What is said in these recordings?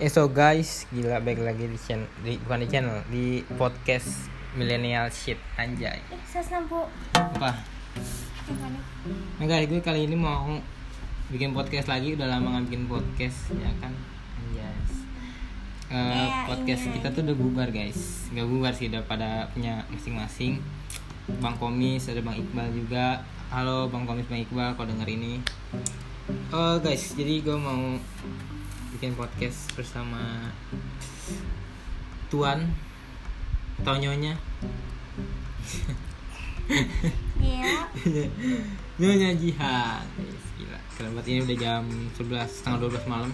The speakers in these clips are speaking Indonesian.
Eh so guys, gila baik lagi di channel, di, bukan di channel, di podcast millennial shit anjay. Eh, 160 Apa? Nah guys, gue kali ini mau bikin podcast lagi, udah lama nggak bikin podcast ya kan? Anjay. Ya, podcast ini kita tuh udah bubar guys, nggak bubar sih, udah pada punya masing-masing. Bang Komis, ada Bang Iqbal juga. Halo Bang Komis, Bang Iqbal, kalau denger ini. Oh guys, jadi gue mau bikin podcast bersama Tuan atau Nyonya Iya. Nyonya Jihan. Gila. Keren banget. Ini udah jam 11 setengah 12 malam.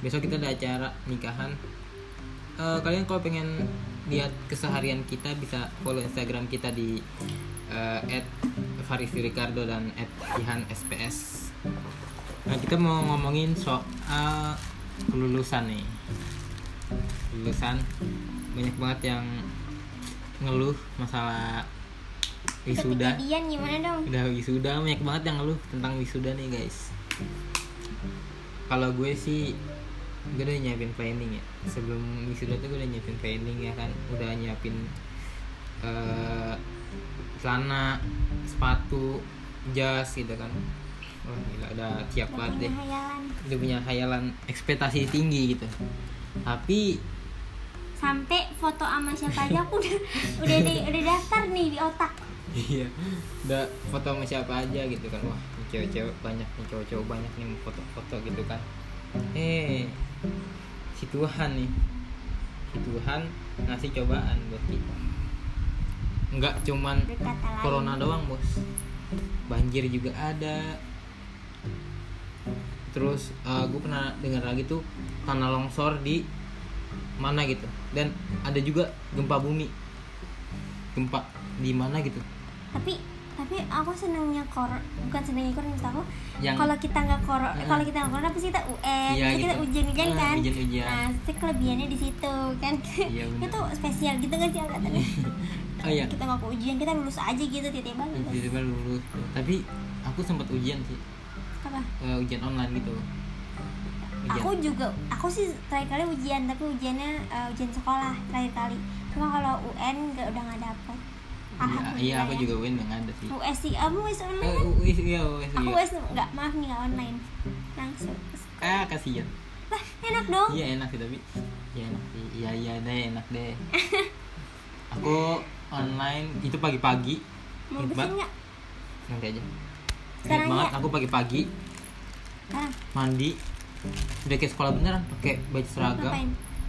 Besok kita ada acara nikahan. Eh, Kalian kalau pengen lihat keseharian kita bisa follow Instagram kita di eh, @farisi Ricardo dan @jihan SPS. Nah kita mau ngomongin soal kelulusan nih. Kelulusan banyak banget yang ngeluh masalah wisuda. Kejadian gimana dong? udah wisuda banyak banget yang ngeluh tentang wisuda nih guys. Kalau gue sih gue udah nyiapin planning ya. Sebelum wisuda tuh gue udah nyiapin planning ya kan. Udah nyiapin eh celana sepatu jas gitu kan gila udah tiap Gak banget deh. hayalan. Udah punya hayalan ekspektasi tinggi gitu. Tapi Sampai foto sama siapa aja aku udah udah di, udah daftar nih di otak. Iya, udah foto sama siapa aja gitu kan. Wah, cewek-cewek banyak nih, cowok-cowok banyak nih foto-foto gitu kan. Eh, si Tuhan nih. Si Tuhan ngasih cobaan buat kita. Nggak cuman Berkata lain corona doang bos. Banjir juga ada Terus gue pernah dengar lagi tuh Tanah longsor di mana gitu. Dan ada juga gempa bumi. Gempa di mana gitu. Tapi tapi aku senangnya kor bukan senangnya kor maksud aku Yang- kalau kita nggak kor Heeh. kalau kita nggak corona pasti kita UN? Iya, kita gitu. ujian-ujian Ah, kan? ujian-ujian. nah itu kelebihannya di situ kan? Iya, itu spesial gitu kan sih angkatannya? Oh iya. Kita nggak ujian kita lulus aja gitu tiba-tiba lulus. Tiba-tiba lulus. Tapi aku sempat ujian sih eh, ujian online gitu. Ujian. Aku juga aku sih terakhir kali ujian tapi ujiannya eh, ujian sekolah terakhir kali. Cuma kalau UN nggak udah nggak dapet. Iya, iya aku ya. juga win nggak ada sih. US sih kamu US eh, online kan? US iya US aku iya. US nggak maaf nih nggak online. Langsung ah kasihan. Lah enak dong. Iya enak sih tapi iya enak sih. Iya iya deh enak deh. Aku online itu pagi-pagi. Mau pesen nggak? Nanti aja. Sekarang banget ya. aku pagi-pagi sekarang mandi. Udah kayak sekolah beneran pakai baju seragam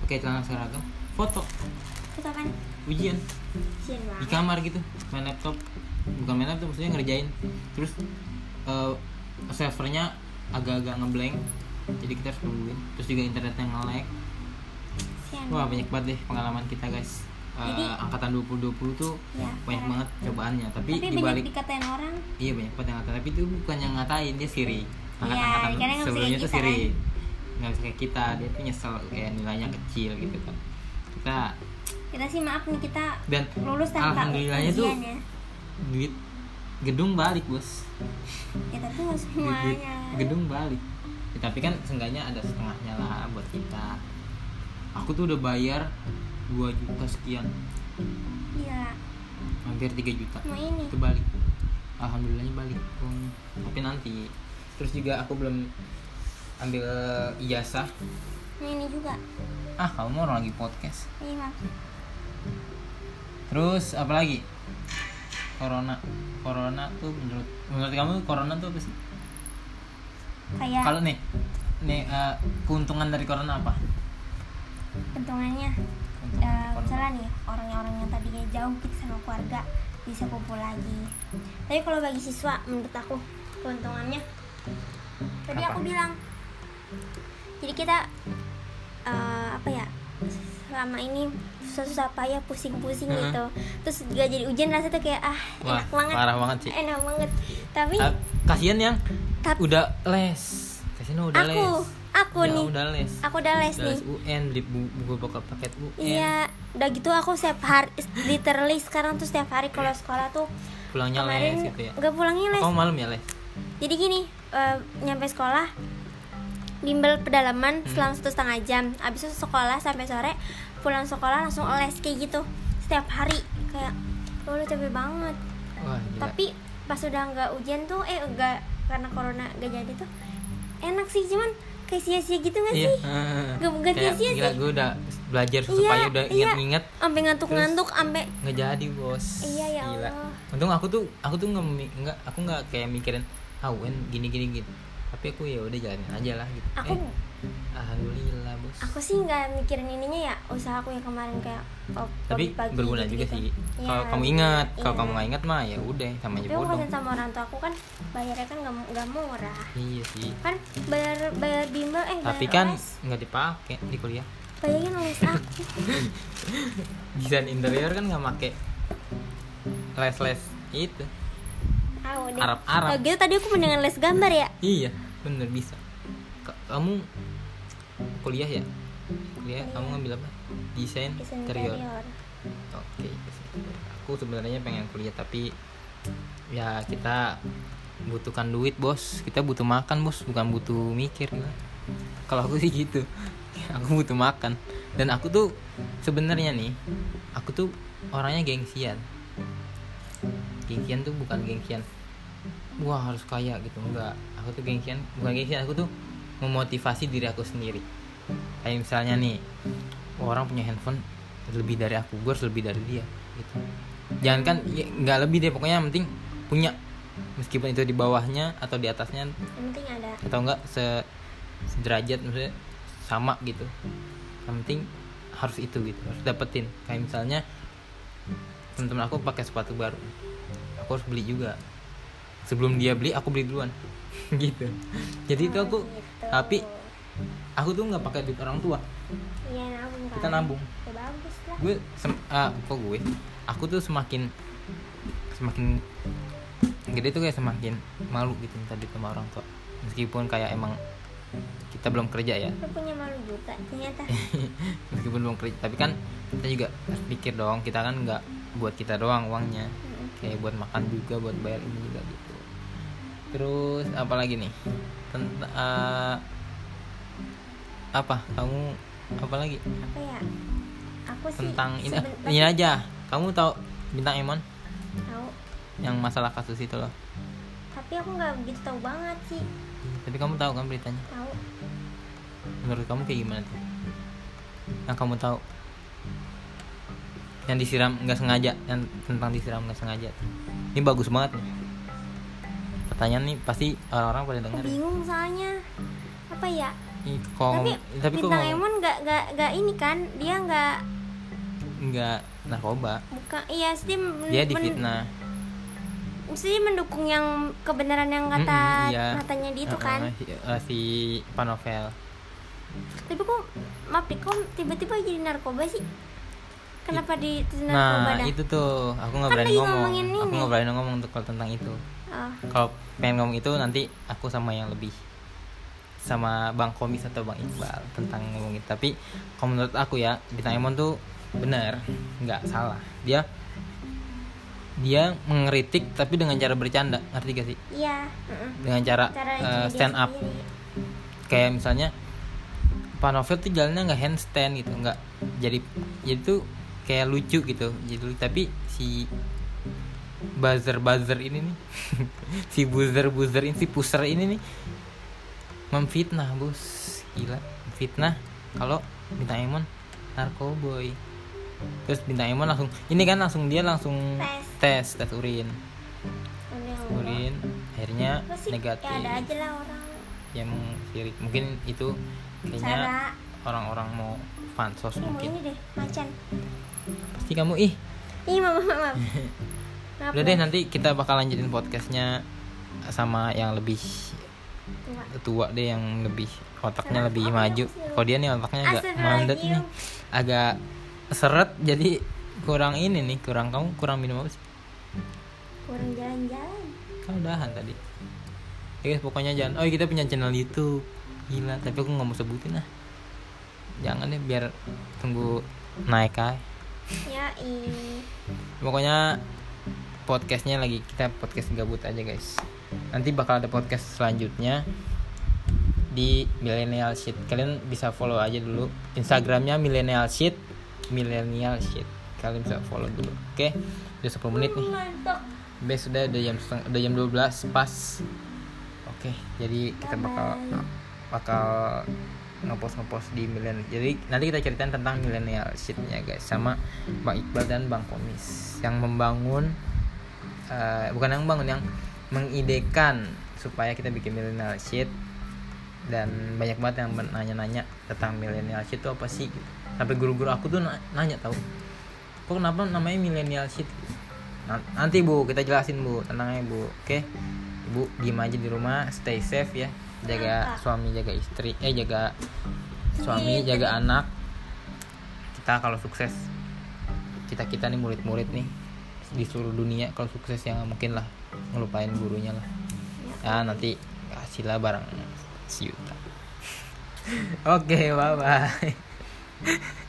pakai celana seragam. Foto. Foto apaan? Ujian. Di kamar gitu main laptop. Bukan main laptop maksudnya ngerjain. Terus eh, servernya agak-agak ngeblank jadi kita harus nungguin. Terus juga internetnya nge-lag. Wah banyak banget deh pengalaman kita guys. Eh, Jadi- angkatan 2020 tuh Ya, banyak banget cobaannya. Tapi, tapi di banyak balik dikatain orang. Iya banyak banget yang ngatain. Tapi itu bukan yang ngatain dia siri angkat angkatan bisa sebelumnya tuh siri kan? nggak bisa kayak kita dia tuh nyesel kayak nilainya kecil gitu kan. Kita kita sih maaf nih kita dan lulus tanpa alhamdulillahnya tuh ya. duit gedung balik bos. Ya tapi nggak Duit- duit semuanya. gedung balik. Ya, tapi kan seenggaknya ada setengahnya lah buat kita. Aku tuh udah bayar 2 juta sekian. Iya. Hampir 3 juta. Mau ini. Itu balik. Alhamdulillahnya balik tapi nanti terus juga aku belum ambil ijazah. Mau ini juga. Ah kamu orang lagi podcast. Maaf terus apa lagi? Corona. Corona tuh menurut menurut kamu corona tuh apa sih? Kayak kalau nih nih eh, keuntungan dari corona apa? Keuntungannya Keuntungan corona. misalnya nih orang-orang yang tadinya jauh gitu sama keluarga bisa kumpul lagi. Tapi kalau bagi siswa menurut aku keuntungannya tadi Apa? aku bilang jadi kita eh, apa ya selama ini susah-susah payah pusing-pusing Heeh. gitu. Terus juga jadi ujian rasanya tuh kayak ah Wah, enak banget. parah banget sih. enak banget. Tapi Ah, kasihan yang tapi udah les. Kasihan udah aku les. aku Ya, nih. udah les. Aku udah les udah nih. les UN beli bu- buku pokok paket UN Iya, udah gitu aku setiap hari literally sekarang tuh setiap hari kalau sekolah tuh pulangnya kemarin les gitu ya? nggak pulangnya les. kamu malam ya les Jadi gini, eh, nyampe sekolah bimbel pedalaman Hmm. selama satu setengah jam abis itu sekolah sampai sore pulang sekolah langsung les kayak gitu setiap hari kayak oh udah capek banget wah gila. tapi pas udah nggak ujian tuh eh enggak karena corona gak jadi tuh enak sih cuman kayak sia-sia gitu gak iya sih. Gak- gak sia-sia gila sih. gue udah belajar supaya udah iya. inget-inget sampai ngantuk-ngantuk sampai nggak jadi bos Iya, ya. Allah. untung aku tuh aku tuh nggak aku nggak kayak mikirin ah UN gini gini. Gitu tapi aku ya udah jalanin aja lah gitu. Aku eh, alhamdulillah bos. aku sih nggak mikirin ininya ya usaha aku yang kemarin kayak oh, tapi pagi-pagi berguna juga gitu-gitu. sih. Iya, kalau kamu ingat kalau iya. kamu nggak ingat mah ya udah sama aja tapi bodoh. konsen sama orang tua aku kan bayarnya kan nggak murah. Iya sih. Kan bayar bayar bimbel eh tapi bayar kan nggak dipakai di kuliah. Bayangin les aku. Desain interior kan nggak make les les itu Tahu deh. Arab-Arab. Kalau gitu tadi aku mendingan les gambar ya? Iya bener bisa. Ka- kamu kuliah ya? Kuliah kamu ngambil apa? Desain desain interior. interior. Oke, aku sebenarnya pengen kuliah tapi ya kita butuhkan duit bos, kita butuh makan bos, bukan butuh mikir. gila. Kalau aku sih gitu, aku butuh makan. Dan aku tuh sebenarnya nih, aku tuh orangnya gengsian. Gengsian tuh bukan gengsian, wah harus kaya gitu enggak. Aku tuh gengsian, bukan gengsian, aku tuh memotivasi diri aku sendiri. Kayak misalnya nih, orang punya handphone lebih dari aku gue harus lebih dari dia gitu. Jangan kan ya, nggak lebih deh pokoknya yang penting punya. Meskipun itu di bawahnya atau di atasnya yang penting ada. atau enggak se sederajat maksudnya sama gitu. Yang penting harus itu gitu harus dapetin. Kayak misalnya teman-teman aku pakai sepatu baru. Aku harus beli juga. Sebelum dia beli aku beli duluan. Gitu. Jadi itu aku gitu. tapi aku tuh nggak pakai duit orang tua. Iya nabung kita kan. nabung. Ya gue sem ah, kok gue? Aku tuh semakin semakin gede tuh kayak semakin malu gitu minta duit sama orang tua. Meskipun kayak emang kita belum kerja ya. Lu punya malu juga ternyata. Meskipun belum kerja tapi kan kita juga harus pikir dong kita kan nggak buat kita doang uangnya. Kayak buat makan juga buat bayar ini juga gitu. Terus apa lagi nih? Tentang apa? Kamu apa lagi? Apa ya? Aku sih tentang ini, ini aja. Kamu tahu bintang Emon? Tahu. Yang masalah kasus itu loh. Tapi aku nggak begitu tahu banget sih. Tapi kamu tahu kan beritanya? Tahu. Menurut kamu kayak gimana tuh? Yang kamu tahu yang disiram nggak sengaja. Yang tentang disiram nggak sengaja. Ini bagus banget nih. Pertanyaan nih pasti orang-orang pada dengar bingung soalnya. Apa ya? Ih, kok tapi ngomong- tapi bintang ngomong- Emon nggak nggak nggak ini kan? Dia nggak nggak narkoba. Bukan iya sih dia difitnah mesti mendukung yang kebenaran yang kata Mm-mm, iya. katanya di itu Uh-uh, kan. si, uh, si Panovel. Tapi kok maaf deh kok tiba-tiba jadi narkoba sih kenapa di nah dah itu tuh. Aku nggak Kan berani ngomong. aku nggak berani ngomong untuk kalau tentang itu. Oh, kalau pengen ngomong itu nanti aku sama yang lebih. Sama Bang Komis atau Bang Iqbal tentang ngomong itu. Tapi kalau menurut aku ya Bintang Emon tuh benar. Nggak salah. Dia dia mengeritik tapi dengan cara bercanda. Ngerti gak sih? Iya dengan cara, cara dia stand up. sendiri. kayak misalnya Pak Novel tuh jalannya nggak handstand gitu. Nggak jadi jadi tuh kayak lucu gitu. Jadi tapi si buzzer buzzer ini nih si buzzer buzzer ini si puser ini nih memfitnah bos. Gila fitnah kalau bintang Emon narkoboy. Terus bintang Emon langsung ini kan langsung dia langsung tes. tes urin. Udah, urin akhirnya negatif ya ada aja lah orang. Yang sirik mungkin itu kayaknya orang-orang mau pansos mau mungkin. ini deh macan pasti kamu ih. Ih mama maaf Maaf, udah deh nanti kita bakal lanjutin podcastnya sama yang lebih Tua. tua deh yang lebih otaknya lebih Apa maju. sih? kalau dia nih otaknya agak mandet nih. Agak seret jadi kurang ini nih kurang kamu kurang minum apa sih? Kurang jalan-jalan. Kan udahan tadi. Ya guys pokoknya jangan oh kita punya channel YouTube. Gila tapi aku nggak mau sebutin lah. Jangan deh biar tunggu naik aja ya ih pokoknya podcastnya lagi kita podcast gabut aja guys. Nanti bakal ada podcast selanjutnya di millennial shit. Kalian bisa follow aja dulu. Instagramnya millennial shit. Millennial shit. Kalian bisa follow dulu oke? Udah 10 menit nih. Mantap. Bes sudah udah jam udah jam 12 pas. Oke jadi kita bakal bakal ngepost ngepost di milenial. Jadi nanti kita ceritain tentang milenial shitnya guys. Sama bang Iqbal dan bang Komis. Yang membangun eh, bukan yang membangun yang mengidekan supaya kita bikin milenial shit. Dan banyak banget yang nanya-nanya tentang milenial shit itu apa sih sampai guru-guru aku tuh na- nanya tahu. Kok kenapa namanya milenial shit? Nan- nanti bu kita jelasin bu. Tenang bu. Oke? Ibu diem aja di rumah. Stay safe ya jaga suami jaga istri eh jaga suami jaga anak. Kita kalau sukses kita kita nih murid-murid nih di seluruh dunia kalau sukses yang mungkin lah ngelupain gurunya lah. Ya nanti kasih lah barang siuta oke bye bye